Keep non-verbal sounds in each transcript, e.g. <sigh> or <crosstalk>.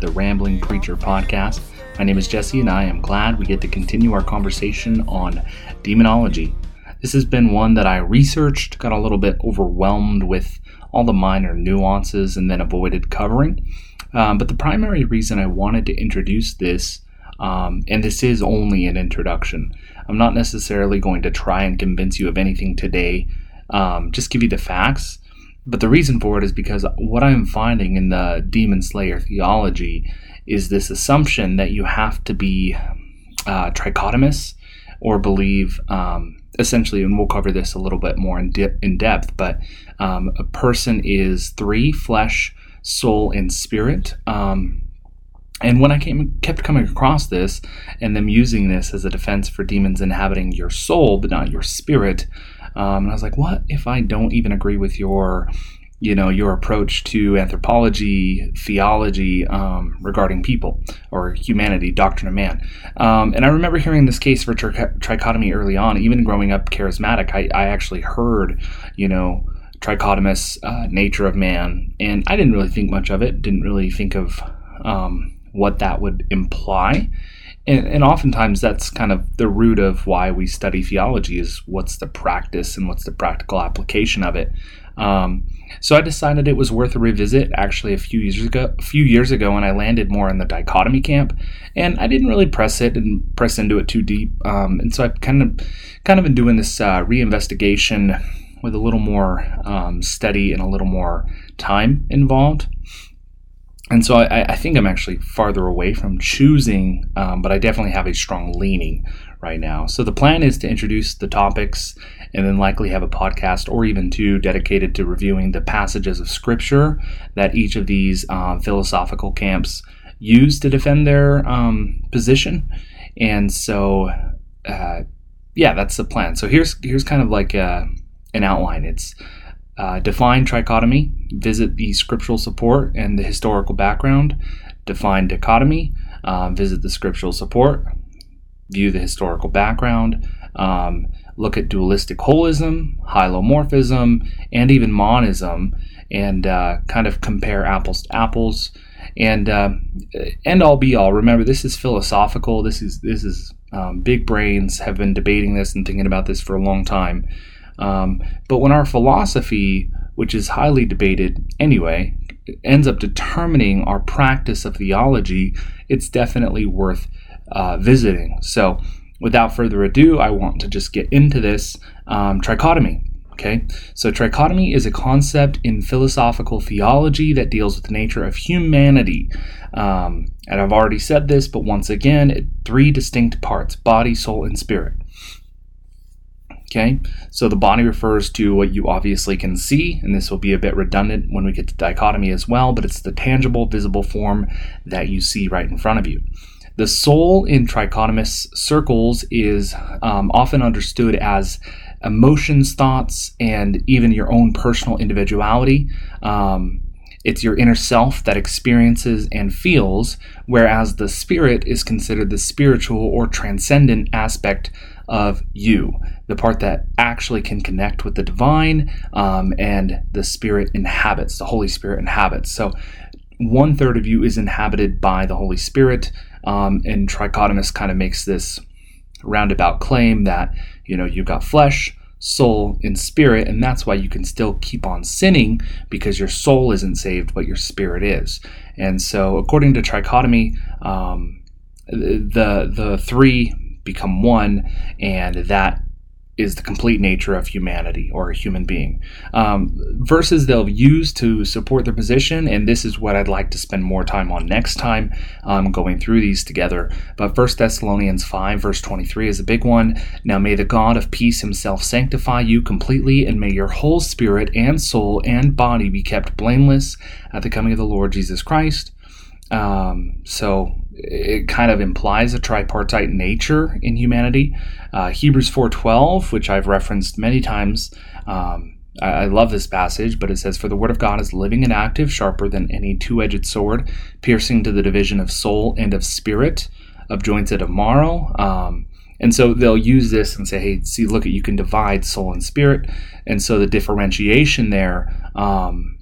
the Rambling Preacher podcast. My name is Jesse, and I am glad we get to continue our conversation on demonology. This has been one that I researched, got a little bit overwhelmed with all the minor nuances, and then avoided covering. Um, but the primary reason I wanted to introduce this, um, and this is only an introduction, I'm not necessarily going to try and convince you of anything today, um, just give you the facts. But the reason for it is because what I'm finding in the Demon Slayer theology is this assumption that you have to be uh, trichotomous or believe um, essentially, and we'll cover this a little bit more in, in depth, but um, a person is three flesh, soul, and spirit. Um, and when I came, kept coming across this and them using this as a defense for demons inhabiting your soul but not your spirit, um, and I was like, what if I don't even agree with your, you know, your approach to anthropology, theology um, regarding people or humanity, doctrine of man? Um, and I remember hearing this case for tri- trichotomy early on, even growing up charismatic. I, I actually heard, you know, trichotomous uh, nature of man, and I didn't really think much of it. Didn't really think of um, what that would imply. And, and, oftentimes that's kind of the root of why we study theology is what's the practice and what's the practical application of it. Um, so I decided it was worth a revisit actually a few years ago a few years ago when I landed more in the dichotomy camp. And I didn't really press it and press into it too deep. Um, and so I've kind of kind of been doing this uh, reinvestigation with a little more um, study and a little more time involved and so I, I, think I'm actually farther away from choosing, um, but I definitely have a strong leaning right now. So the plan is to introduce the topics and then likely have a podcast or even two dedicated to reviewing the passages of scripture that each of these uh, philosophical camps use to defend their um, position. And so, uh, yeah, that's the plan. So here's here's kind of like a, uh, an outline. It's uh, define trichotomy, visit the scriptural support and the historical background. Define dichotomy, uh, visit the scriptural support, view the historical background, um, look at dualistic holism, hylomorphism, and even monism, and uh, kind of compare apples to apples. And uh, end all be all. Remember, this is philosophical. This is this is um, big brains have been debating this and thinking about this for a long time. Um, but when our philosophy, which is highly debated anyway, ends up determining our practice of theology, it's definitely worth uh, visiting. So, without further ado, I want to just get into this um, trichotomy. Okay, so trichotomy is a concept in philosophical theology that deals with the nature of humanity. Um, and I've already said this, but once again, three distinct parts body, soul, and spirit. Okay, so the body refers to what you obviously can see, and this will be a bit redundant when we get to dichotomy as well, but it's the tangible, visible form that you see right in front of you. The soul in trichotomous circles is um, often understood as emotions, thoughts, and even your own personal individuality. Um, it's your inner self that experiences and feels, whereas the spirit is considered the spiritual or transcendent aspect of you, the part that actually can connect with the divine um, and the spirit inhabits, the Holy Spirit inhabits. So one third of you is inhabited by the Holy Spirit, um, and trichotomous kind of makes this roundabout claim that you know you've got flesh, soul, and spirit, and that's why you can still keep on sinning because your soul isn't saved, but your spirit is. And so, according to trichotomy, um, the the three become one, and that is the complete nature of humanity or a human being. Um, verses they'll use to support their position, and this is what I'd like to spend more time on next time, um, going through these together. But 1 Thessalonians 5, verse 23 is a big one. Now may the God of peace himself sanctify you completely, and may your whole spirit and soul and body be kept blameless at the coming of the Lord Jesus Christ. Um, so it kind of implies a tripartite nature in humanity. Uh, Hebrews 4:12, which I've referenced many times, um, I, I, love this passage, but it says, "For the word of God is living and active, sharper than any two-edged sword, piercing to the division of soul and of spirit, of joints and of marrow." Um, and so they'll use this and say, "Hey, see, look at you can divide soul and spirit." And so the differentiation there. Um,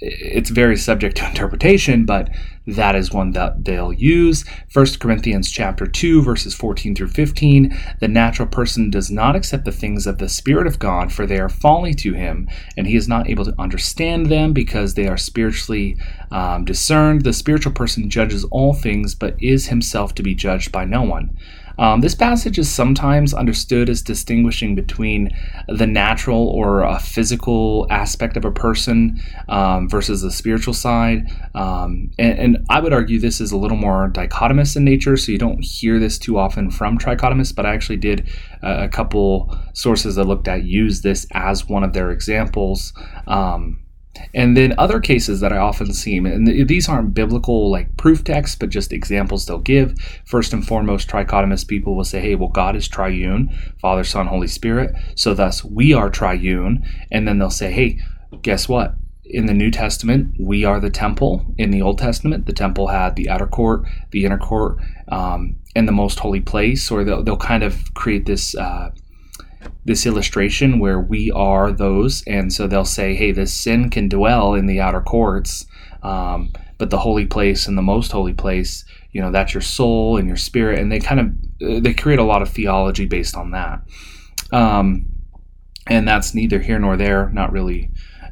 it's very subject to <laughs> interpretation, but that is one that they'll use. 1 Corinthians chapter 2 verses 14 through 15, the natural person does not accept the things of the spirit of God for they are folly to him and he is not able to understand them because they are spiritually um, discerned. The spiritual person judges all things but is himself to be judged by no one. Um, this passage is sometimes understood as distinguishing between the natural or a physical aspect of a person um, versus the spiritual side. Um, and, and, I would argue this is a little more dichotomous in nature, so you don't hear this too often from trichotomists, but I actually did uh, a couple sources I looked at use this as one of their examples. Um, and then other cases that I often see, and these aren't biblical like proof texts, but just examples they'll give. First and foremost, trichotomous people will say, hey, well, God is triune, Father, Son, Holy Spirit, so thus we are triune. And then they'll say, hey, guess what? In the New Testament, we are the temple. In the Old Testament, the temple had the outer court, the inner court, um, and the most holy place, or they'll, they'll kind of create this. Uh, this illustration where we are those, and so they'll say, "Hey, this sin can dwell in the outer courts, um, but the holy place and the most holy place, you know, that's your soul and your spirit." And they kind of uh, they create a lot of theology based on that, um, and that's neither here nor there. Not really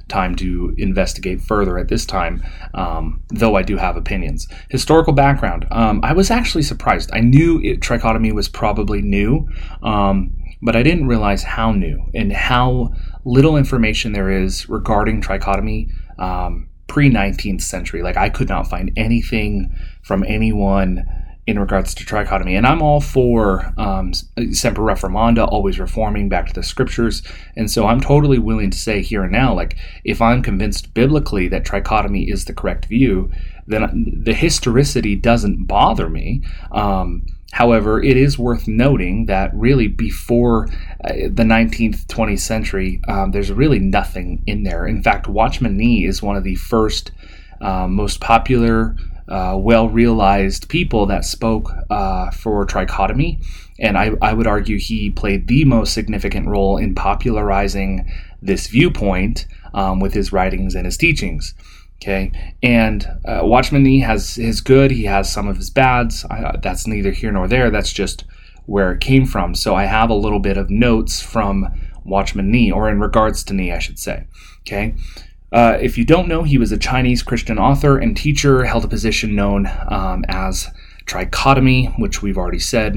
time to investigate further at this time, um, though I do have opinions. Historical background. Um, I was actually surprised. I knew it, trichotomy was probably new. Um, but I didn't realize how new and how little information there is regarding trichotomy um, pre 19th century. Like, I could not find anything from anyone in regards to trichotomy. And I'm all for um, semper reformanda, always reforming back to the scriptures. And so I'm totally willing to say here and now, like, if I'm convinced biblically that trichotomy is the correct view, then the historicity doesn't bother me. Um, However, it is worth noting that really before uh, the 19th, 20th century, um, there's really nothing in there. In fact, Watchman Nee is one of the first, uh, most popular, uh, well realized people that spoke uh, for trichotomy. And I, I would argue he played the most significant role in popularizing this viewpoint um, with his writings and his teachings. Okay, and uh, Watchman Nee has his good, he has some of his bads. I, that's neither here nor there. That's just where it came from. So I have a little bit of notes from Watchman Nee, or in regards to Nee, I should say. Okay. Uh, if you don't know, he was a Chinese Christian author and teacher, held a position known um, as trichotomy, which we've already said.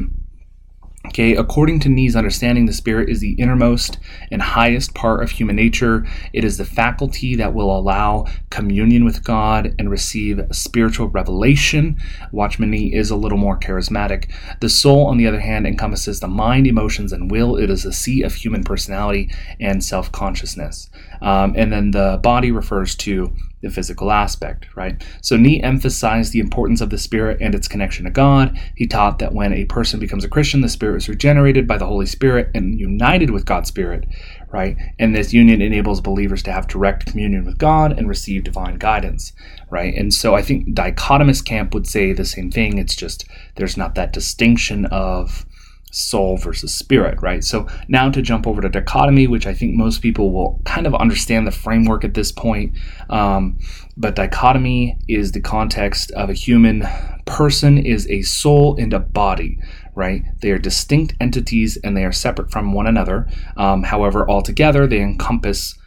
Okay, according to Nee's understanding, the spirit is the innermost and highest part of human nature. It is the faculty that will allow communion with God and receive spiritual revelation. Watchman Nee is a little more charismatic. The soul, on the other hand, encompasses the mind, emotions, and will. It is the seat of human personality and self consciousness. Um, and then the body refers to the physical aspect, right? So Nee emphasized the importance of the Spirit and its connection to God. He taught that when a person becomes a Christian, the Spirit is regenerated by the Holy Spirit and united with God's Spirit, right? And this union enables believers to have direct communion with God and receive divine guidance, right? And so I think dichotomous camp would say the same thing. It's just there's not that distinction of soul versus spirit, right? So now to jump over to dichotomy, which I think most people will kind of understand the framework at this point. Um, but dichotomy is the context of a human person is a soul and a body, right? They are distinct entities and they are separate from one another. Um, however, altogether they encompass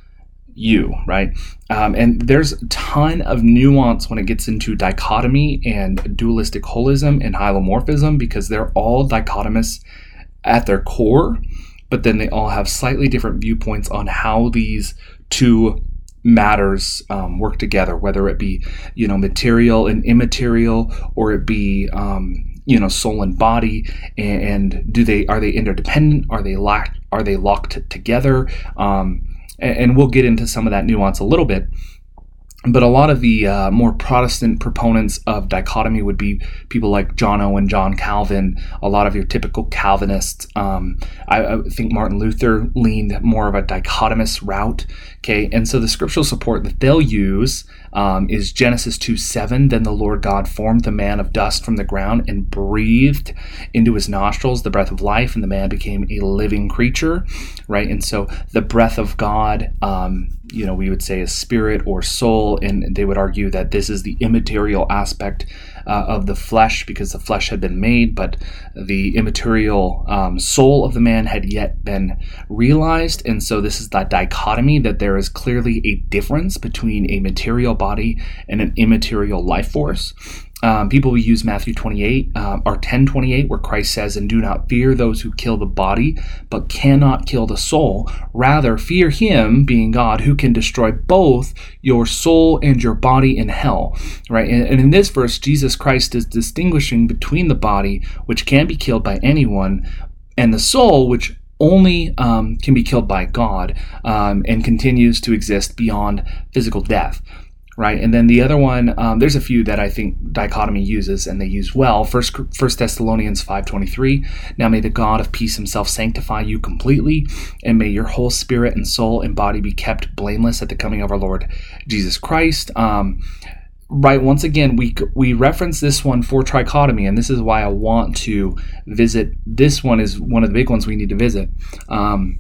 you, right? Um, and there's a ton of nuance when it gets into dichotomy and dualistic holism and hylomorphism because they're all dichotomous at their core, but then they all have slightly different viewpoints on how these two matters um, work together, whether it be you know material and immaterial, or it be um, you know soul and body, and, do they are they interdependent? Are they locked? Are they locked together? Um, and we'll get into some of that nuance a little bit. But a lot of the uh, more Protestant proponents of dichotomy would be people like John Owen, John Calvin, a lot of your typical Calvinists. Um, I, I, think Martin Luther leaned more of a dichotomous route. Okay, and so the scriptural support that they'll use um, is Genesis 2 7. Then the Lord God formed the man of dust from the ground and breathed into his nostrils the breath of life, and the man became a living creature, right? And so the breath of God, um, you know, we would say a spirit or soul, and they would argue that this is the immaterial aspect uh, of the flesh because the flesh had been made, but the immaterial um, soul of the man had yet been realized. And so, this is that dichotomy that there is clearly a difference between a material body and an immaterial life force. Um, people will use Matthew 28 um, or 10 28, where Christ says, And do not fear those who kill the body, but cannot kill the soul. Rather, fear him, being God, who can destroy both your soul and your body in hell. Right? And, and in this verse, Jesus Christ is distinguishing between the body, which can be killed by anyone, and the soul, which only um, can be killed by God um, and continues to exist beyond physical death right? And then the other one, um, there's a few that I think dichotomy uses and they use well. First, First Thessalonians five twenty three. Now may the God of peace Himself sanctify you completely, and may your whole spirit and soul and body be kept blameless at the coming of our Lord Jesus Christ. Um, right once again we we reference this one for trichotomy and this is why i want to visit this one is one of the big ones we need to visit um,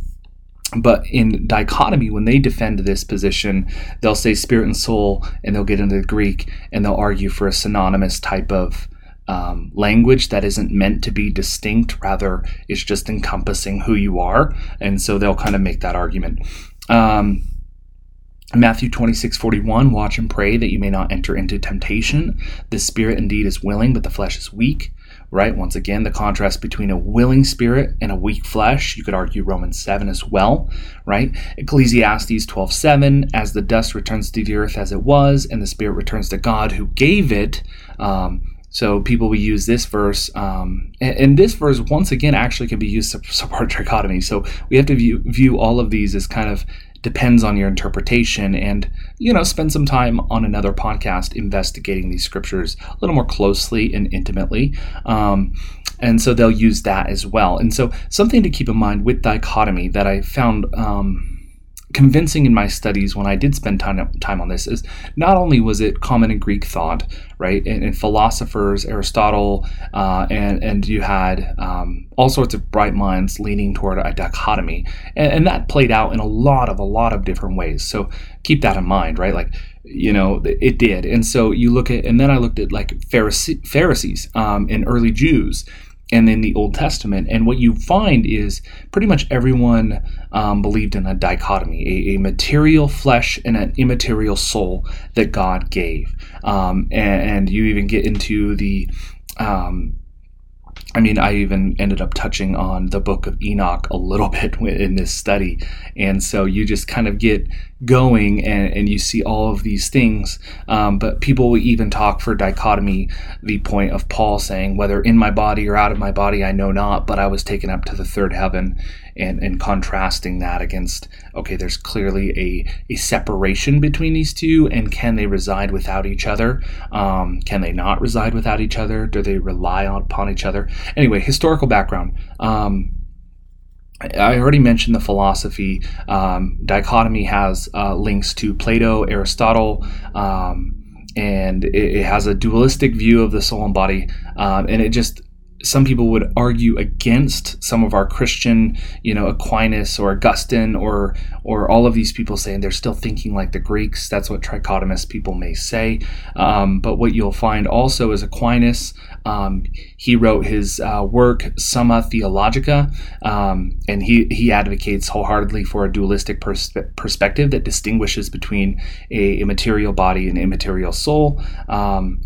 but in dichotomy, when they defend this position, they'll say spirit and soul, and they'll get into the Greek and they'll argue for a synonymous type of um, language that isn't meant to be distinct, rather, it's just encompassing who you are. And so they'll kind of make that argument. Um, Matthew 26, 41, watch and pray that you may not enter into temptation. The spirit indeed is willing, but the flesh is weak right? Once again, the contrast between a willing spirit and a weak flesh. You could argue Romans 7 as well, right? Ecclesiastes 12 7, as the dust returns to the earth as it was, and the spirit returns to God who gave it. Um, so people will use this verse, um, and, and, this verse once again actually can be used to support <laughs> trichotomy. So we have to view, view all of these as kind of depends on your interpretation and you know spend some time on another podcast investigating these scriptures a little more closely and intimately um, and so they'll use that as well. And so something to keep in mind with dichotomy that i found um, convincing in my studies when I did spend time, time on this is not only was it common in Greek thought, right, and, and philosophers, Aristotle, uh, and and you had um, all sorts of bright minds leaning toward a dichotomy, and, and, that played out in a lot of a lot of different ways. So keep that in mind, right? Like you know it did, and so you look at, and then I looked at like Pharisee, Pharisees um, and early Jews and in the Old Testament. And what you find is pretty much everyone um, believed in a dichotomy, a, a, material flesh and an immaterial soul that God gave. Um, and, and, you even get into the um, I mean, I even ended up touching on the book of Enoch a little <laughs> bit in this study. And so you just kind of get going and, and you see all of these things. Um, but people will even talk for dichotomy, the point of Paul saying, whether in my body or out of my body, I know not, but I was taken up to the third heaven and, and contrasting that against okay there's clearly a, a separation between these two and can they reside without each other um, can they not reside without each other do they rely upon each other anyway historical background um, I already mentioned the philosophy. Um, dichotomy has uh, links to Plato, Aristotle, um, and it, it, has a dualistic view of the soul and body. Um, and it just some people would argue against some of our Christian, you know, Aquinas or Augustine or or all of these people saying they're still thinking like the Greeks. That's what trichotomist people may say. Um, but what you'll find also is Aquinas. Um, he wrote his uh, work Summa Theologica, um, and he he advocates wholeheartedly for a dualistic pers- perspective that distinguishes between a, a, material body and immaterial soul. Um,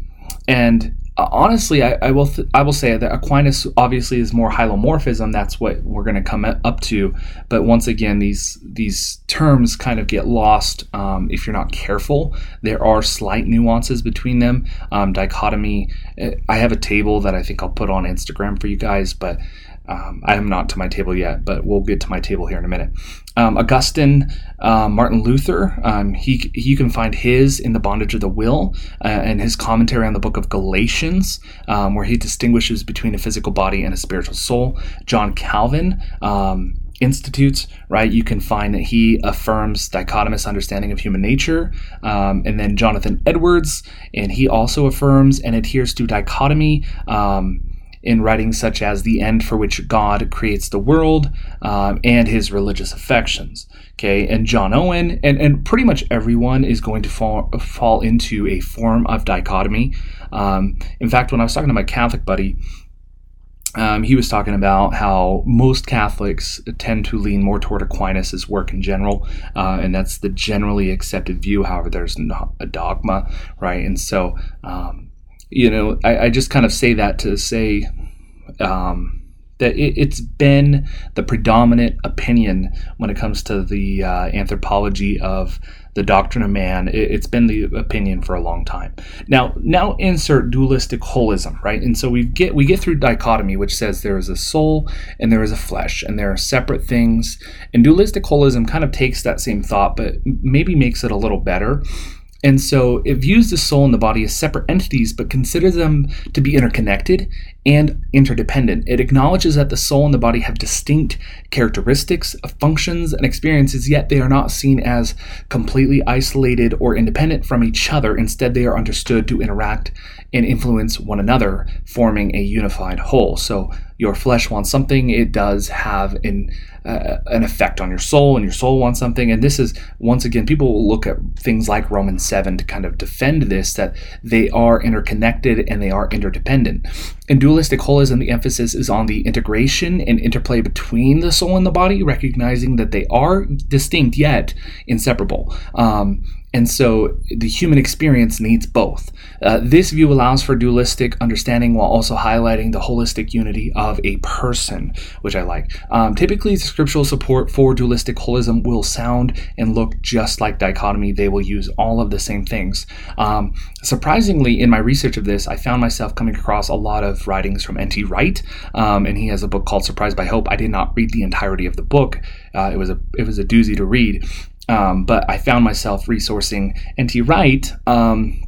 and honestly, I, I will th- I will say that Aquinas obviously is more hylomorphism. That's what we're going to come up to. But once again, these these terms kind of get lost um, if you're not careful. There are slight nuances between them. Um, dichotomy. Uh, I have a table that I think I'll put on Instagram for you guys, but um, I am not to my table yet, but we'll get to my table here in a minute. Um, Augustine, uh, Martin Luther, um, he, you can find his in the Bondage of the Will uh, and his commentary on the book of Galatians, um, where he distinguishes between a physical body and a spiritual soul. John Calvin, um, institutes, right, you can find that he affirms dichotomous understanding of human nature. Um, and then Jonathan Edwards, and he also affirms and adheres to dichotomy. Um, in writings such as The End for Which God Creates the World um, and his religious affections. Okay, and John Owen, and, and pretty much everyone is going to fall, fall into a form of dichotomy. Um, in fact, when I was talking to my Catholic buddy, um, he was talking about how most Catholics tend to lean more toward Aquinas' work in general, uh, and that's the generally accepted view. However, there's not a dogma, right? And so, um, you know, I, I, just kind of say that to say um, that it, has been the predominant opinion when it comes to the uh, anthropology of the doctrine of man. It, has been the opinion for a long time. Now, now insert dualistic holism, right? And so we get we get through dichotomy, which says there is a soul and there is a flesh, and there are separate things. And dualistic holism kind of takes that same thought, but maybe makes it a little better and so it views the soul and the body as separate entities, but considers them to be interconnected and interdependent. It acknowledges that the soul and the body have distinct characteristics, functions, and experiences, yet they are not seen as completely isolated or independent from each other. Instead, they are understood to interact and influence one another, forming a unified whole. So your flesh wants something, it does have an uh, an effect on your soul, and your soul wants something. And this is once again, people will look at things like Romans seven to kind of defend this that they are interconnected and they are interdependent. In dualistic holism, the emphasis is on the integration and interplay between the soul and the body, recognizing that they are distinct yet inseparable. Um, and so the human experience needs both. Uh, this view allows for dualistic understanding while also highlighting the holistic unity of a person, which I like. Um, typically, the scriptural support for dualistic holism will sound and look just like dichotomy. They will use all of the same things. Um, surprisingly, in my research of this, I found myself coming across a lot of writings from N.T. Wright, um, and he has a book called Surprised by Hope. I did not read the entirety of the book. Uh, it was a it was a doozy to read, um, but I found myself resourcing N.T. Wright um,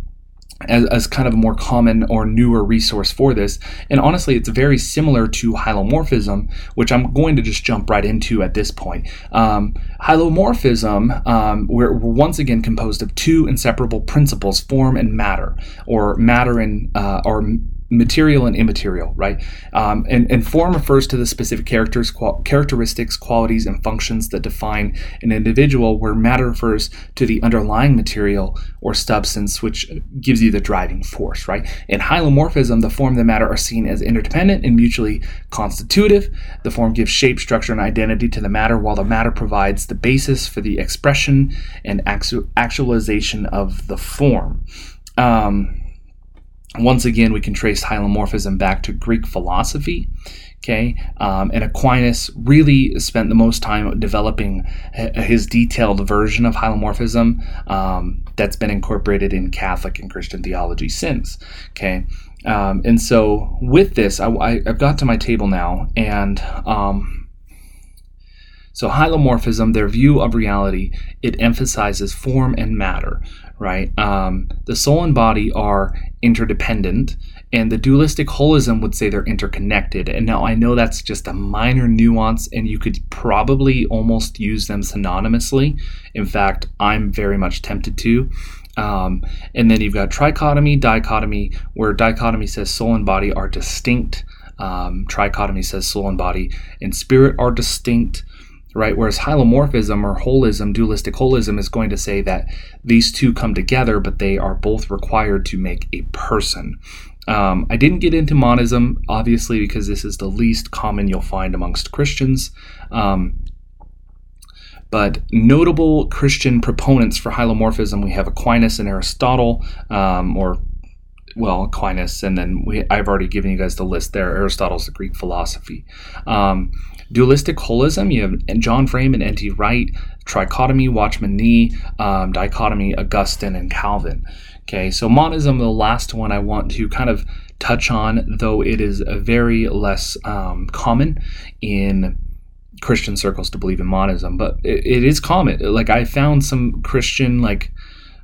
as, as, kind of a more common or newer resource for this. And honestly, it's very similar to hylomorphism, which I'm going to just jump right into at this point. Um, hylomorphism, um, we're, we're, once again composed of two inseparable principles, form and matter, or matter and uh, or material and immaterial, right? Um, and, and form refers to the specific characters, qual- characteristics, qualities, and functions that define an individual, where matter refers to the underlying material or substance, which gives you the driving force, right? In hylomorphism, the form and the matter are seen as interdependent and mutually constitutive. The form gives shape, structure, and identity to the matter, while the matter provides the basis for the expression and actu- actualization of the form. Um, once again, we can trace hylomorphism back to Greek philosophy. Okay, um, and Aquinas really spent the most time developing his detailed version of hylomorphism um, that's been incorporated in Catholic and Christian theology since. Okay, um, and so with this, I, have got to my table now, and um, so hylomorphism, their view of reality, it emphasizes form and matter, right? Um, the soul and body are interdependent, and the dualistic holism would say they're interconnected. And now I know that's just a minor nuance, and you could probably almost use them synonymously. In fact, I'm very much tempted to. Um, and then you've got trichotomy, dichotomy, where dichotomy says soul and body are distinct. Um, trichotomy says soul and body and spirit are distinct right? Whereas hylomorphism or holism, dualistic holism, is going to say that these two come together, but they are both required to make a person. Um, I didn't get into monism, obviously, because this is the least common you'll find amongst Christians. Um, but notable Christian proponents for hylomorphism, we have Aquinas and Aristotle, um, or well, Aquinas, and then we, I've already given you guys the list there. Aristotle's the Greek philosophy. Um, Dualistic holism, you have John Frame and N.T. Wright, trichotomy, Watchman Nee, um, dichotomy, Augustine, and Calvin. Okay, so monism, the last one I want to kind of touch on, though it is very less um, common in Christian circles to believe in monism, but it, it is common. Like I found some Christian, like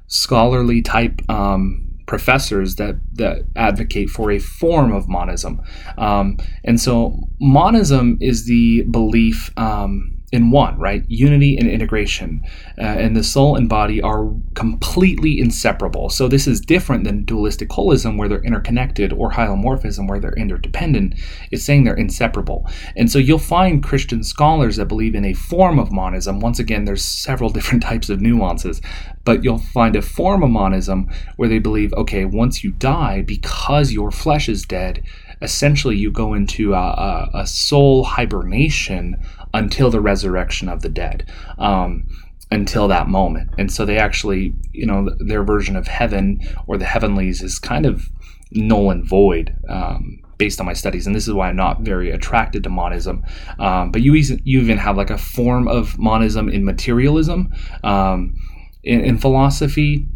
scholarly type um, professors that that advocate for a form of monism, um, and so monism is the belief. Um, in one, right? Unity and integration. Uh, and the soul and body are completely inseparable. So this is different than dualistic holism where they're interconnected or hylomorphism where they're interdependent. It's saying they're inseparable. And so you'll find Christian scholars that believe in a form of monism. Once again, there's several <laughs> different types of nuances, but you'll find a form of monism where they believe, okay, once you die, because your flesh is dead, essentially you go into a, a, a soul hibernation until the resurrection of the dead. Um, until that moment. And so they actually, you know, their version of heaven or the heavenlies is kind of null and void. Um, based on my studies, and this is why I'm not very attracted to monism. Um, but you you even have like a form of monism in materialism, um, in, in, philosophy.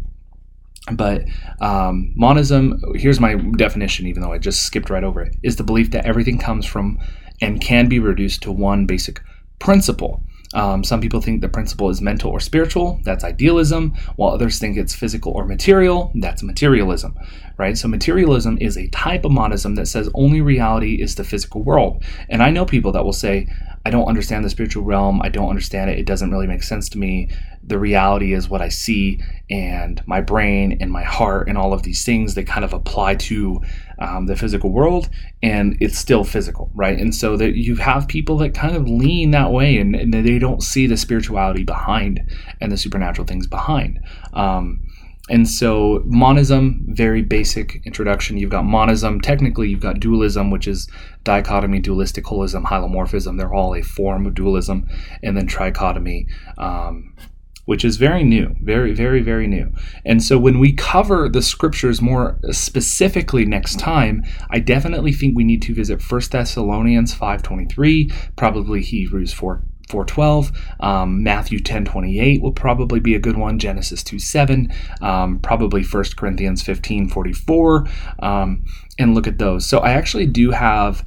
But um, monism, here's my definition, even though I just skipped right over it, is the belief that everything comes from and can be reduced to one basic principle. Um, some people think the principle is mental or spiritual, that's idealism, while others think it's physical or material, that's materialism, right? So, materialism is a type of monism that says only reality is the physical world. And I know people that will say, I don't understand the spiritual realm, I don't understand it, it doesn't really make sense to me. The reality is what I see, and my brain and my heart, and all of these things, they kind of apply to um, the physical world and it's still physical, right? And so that you have people that kind of lean that way and, and they don't see the spirituality behind and the supernatural things behind. Um, and so monism, very basic introduction. You've got monism. Technically, you've got dualism, which is dichotomy, dualistic, holism, hylomorphism. They're all a form of dualism. And then trichotomy, um, which is very new, very, very, very new. And so when we cover the scriptures more specifically next time, I definitely think we need to visit 1 Thessalonians 5.23, probably Hebrews 4 412 um, matthew 10 28 will probably be a good one genesis 2 7 um, probably 1 corinthians 15 44 um, and look at those so i actually do have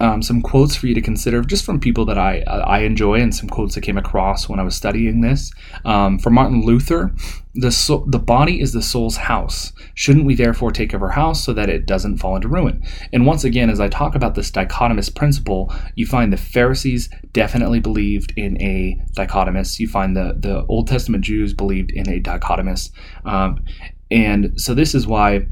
um, some quotes for you to consider, just from people that I I enjoy, and some quotes I came across when I was studying this. Um, from Martin Luther, the the body is the soul's house. Shouldn't we therefore take of our house so that it doesn't fall into ruin? And once again, as I talk about this dichotomous principle, you find the Pharisees definitely believed in a dichotomous. You find the the Old Testament Jews believed in a dichotomous, um, and so this is why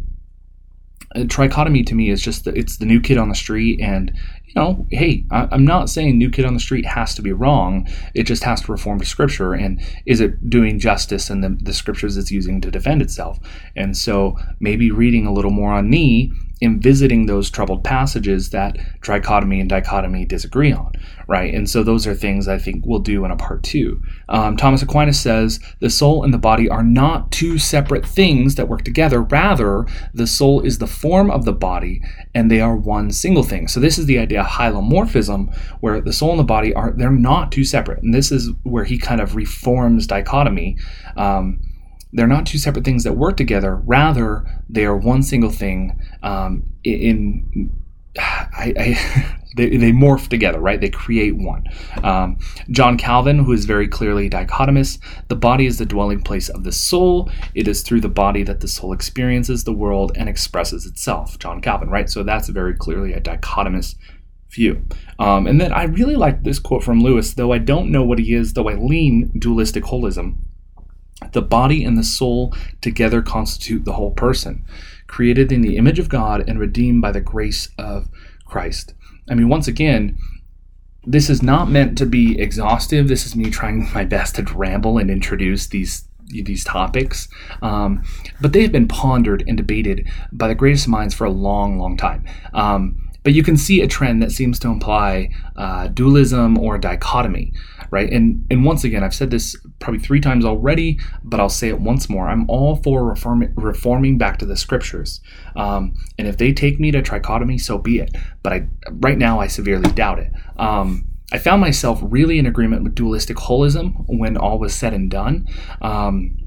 trichotomy to me is just the, it's the new kid on the street and you know, hey, I, am not saying New Kid on the Street has to be wrong. It just has to reform to Scripture. And is it doing justice in the, the Scriptures it's using to defend itself? And so maybe reading a little more on me in visiting those troubled passages that trichotomy and dichotomy disagree on, right? And so those are things I think we'll do in a part two. Um, Thomas Aquinas says the soul and the body are not two separate things that work together. Rather, the soul is the form of the body and they are one single thing. So this is the idea of hylomorphism, where the soul and the body are, they're not two separate. And this is where he kind of reforms dichotomy. Um, they're not two separate things that work together. Rather, they are one single thing. Um, in, <sighs> I, I <laughs> they, they morph together, right? They create one. Um, John Calvin, who is very clearly dichotomous, the body is the dwelling place of the soul. It is through the body that the soul experiences the world and expresses itself. John Calvin, right? So that's very clearly a dichotomous view. Um, and then I really like this quote from Lewis, though I don't know what he is, though I lean dualistic holism. The body and the soul together constitute the whole person, created in the image of God and redeemed by the grace of Christ. I mean, once again, this is not meant to be exhaustive. This is me trying <laughs> my best to ramble and introduce these these topics, um, but they have been pondered and debated by the greatest minds for a long, long time. Um, but you can see a trend that seems to imply uh, dualism or dichotomy, right? And and once again, I've said this probably three times already, but I'll say it once more. I'm all for reform, reforming back to the scriptures, um, and if they take me to trichotomy, so be it. But I right now I severely doubt it. Um, I found myself really in agreement with dualistic holism when all was said and done. Um,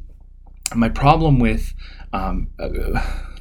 my problem with um, uh,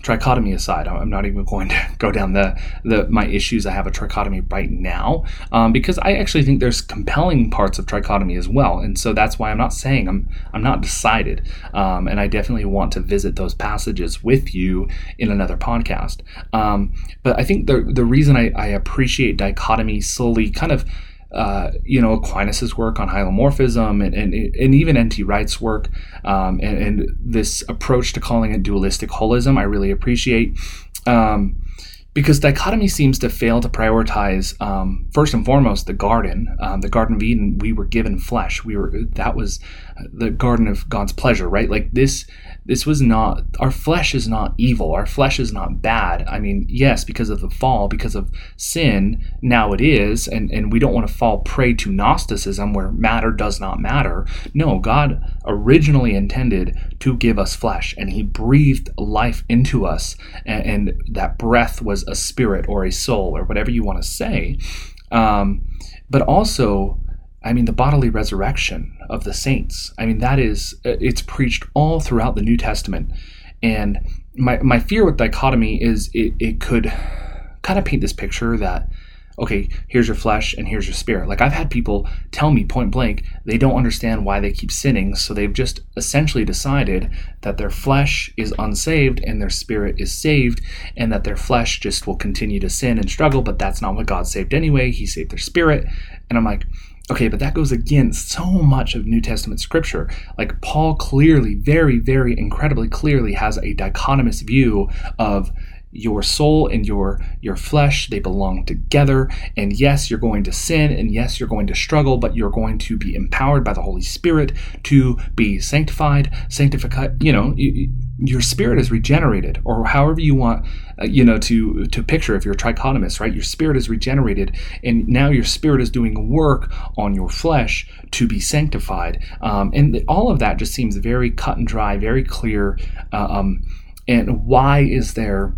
trichotomy aside, I'm not even going to <laughs> go down the, the my issues. I have a trichotomy right now, um, because I actually think there's compelling parts of trichotomy as well, and so that's why I'm not saying I'm I'm not decided, um, and I definitely want to visit those passages with you in another podcast. Um, but I think the the reason I, I appreciate dichotomy solely kind of uh, you know Aquinas's work on hylomorphism and, and, and even N.T. Wright's work um, and, and, this approach to calling it dualistic holism, I really appreciate. Um, because dichotomy seems to fail to prioritize um, first and foremost the garden um, the garden of eden we were given flesh we were that was the garden of god's pleasure right like this this was not, our flesh is not evil. Our flesh is not bad. I mean, yes, because of the fall, because of sin, now it is. And, and we don't want to fall prey to Gnosticism where matter does not matter. No, God originally intended to give us flesh and He breathed life into us. And, and that breath was a spirit or a soul or whatever you want to say. Um, but also, I mean, the bodily resurrection of the saints. I mean, that is, uh, it's preached all throughout the New Testament. And my, my fear with dichotomy is it, it could kind of paint this picture that, okay, here's your flesh and here's your spirit. Like, I've had people tell me point blank they don't understand why they keep sinning. So they've just essentially decided that their flesh is unsaved and their spirit is saved, and that their flesh just will continue to sin and struggle. But that's not what God saved anyway. He saved their spirit. And I'm like, Okay, but that goes against so much of New Testament scripture. Like Paul clearly, very, very incredibly clearly has a dichotomous view of your soul and your your flesh they belong together and yes you're going to sin and yes you're going to struggle but you're going to be empowered by the holy spirit to be sanctified sanctified you know you, your spirit is regenerated or however you want uh, you know to to picture if you're a trichotomist right? Your spirit is regenerated and now your spirit is doing work on your flesh to be sanctified. Um, and all of that just seems very cut and dry very clear. Uh, um, and why is there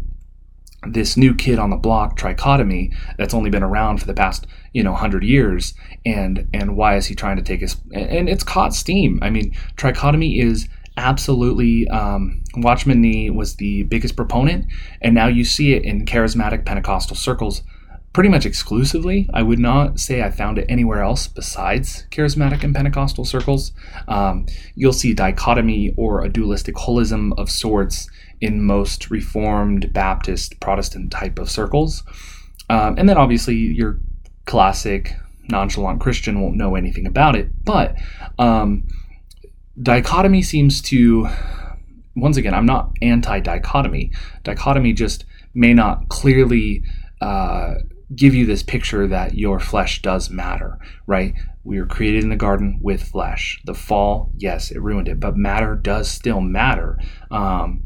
this new kid on the block trichotomy that's only been around for the past you know 100 years? And and why is he trying to take his and it's caught steam. I mean trichotomy is absolutely um, watchman nee was the biggest proponent and now you see it in charismatic pentecostal circles pretty much exclusively i would not say i found it anywhere else besides charismatic and pentecostal circles um, you'll see dichotomy or a dualistic holism of sorts in most Reformed, Baptist, Protestant type of circles. Um, and then obviously your classic nonchalant Christian won't know anything about it. But um, dichotomy seems to, once again, I'm not anti dichotomy. Dichotomy just may not clearly. Uh, give you this picture that your flesh does matter, right? We were created in the garden with flesh. The fall, yes, it ruined it, but matter does still matter. Um,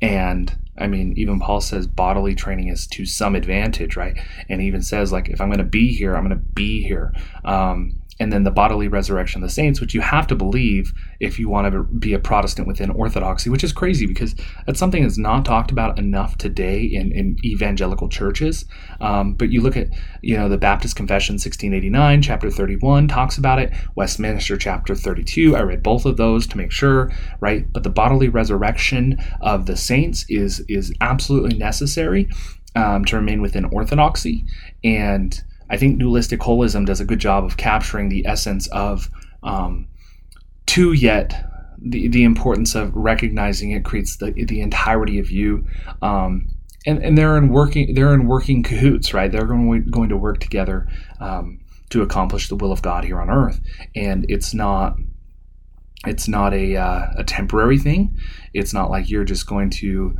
and I mean, even Paul says bodily training is to some advantage, right? And he even says, like, if I'm going to be here, I'm going to be here. Um, and then the bodily resurrection of the saints, which you have to believe if you want to be a Protestant within Orthodoxy, which is crazy because that's something that's not talked about enough today in, in evangelical churches. Um, but you look at, you know, the Baptist Confession 1689, chapter 31 talks about it, Westminster chapter 32. I read both of those to make sure, right? But the bodily resurrection of the saints is is absolutely necessary um, to remain within Orthodoxy and I think dualistic holism does a good job of capturing the essence of um, two yet the, the importance of recognizing it creates the, the entirety of you. Um, and, and they're in working they're in working cahoots right? They're going, going to work together um, to accomplish the will of God here on earth. And it's not it's not a, uh, a temporary thing. It's not like you're just going to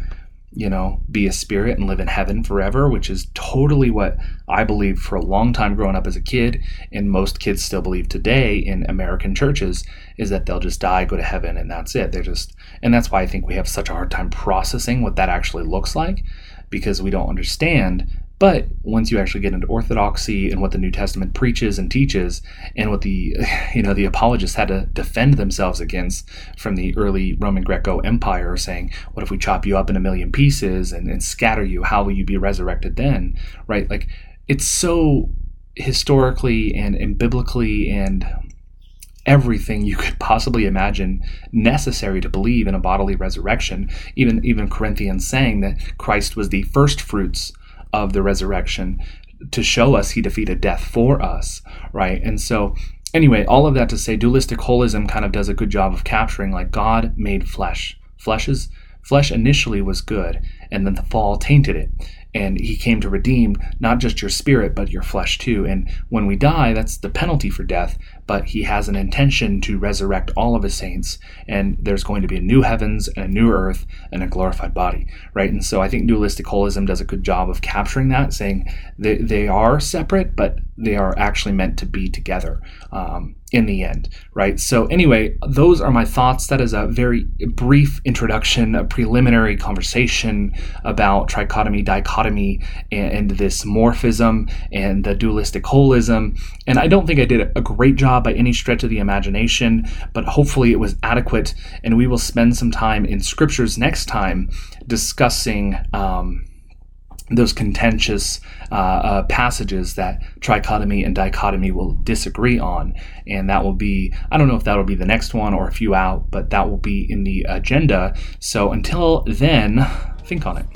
you know, be a spirit and live in heaven forever, which is totally what I believed for a long time growing up as a kid, and most kids still believe today in American churches, is that they'll just die, go to heaven, and that's it. They're just, and that's why I think we have such a hard time processing what that actually looks like, because we don't understand but once you actually get into orthodoxy and what the New Testament preaches and teaches, and what the <laughs> you know the apologists had to defend themselves against from the early Roman Greco Empire, saying, "What if we chop you up in a million pieces and, and scatter you? How will you be resurrected then?" Right? Like it's so historically and, and biblically and everything you could possibly imagine necessary to believe in a bodily resurrection. Even even Corinthians saying that Christ was the first fruits of the resurrection to show us he defeated death for us, right? And so, anyway, all of that to say, dualistic holism kind of does a good job of capturing like God made flesh. Flesh is flesh initially was good, and then the fall tainted it. and he came to redeem not just your spirit but your flesh too. And when we die, that's the penalty for death, but he has an intention to resurrect all of his saints, and there's going to be a new heavens and a new earth and a glorified body, right? And so I think dualistic holism does a good job of capturing that, saying they, they are separate, but they are actually meant to be together. Um, in the end, right? So, anyway, those are my thoughts. That is a very brief introduction, a preliminary conversation about trichotomy, dichotomy, and, this morphism and the dualistic holism. And I don't think I did a great job by any stretch of the imagination, but hopefully it was adequate. And we will spend some time in scriptures next time discussing. Um, those contentious uh, uh, passages that trichotomy and dichotomy will disagree on. And that will be, I don't know if that'll be the next one or a few out, but that will be in the agenda. So until then, think on it.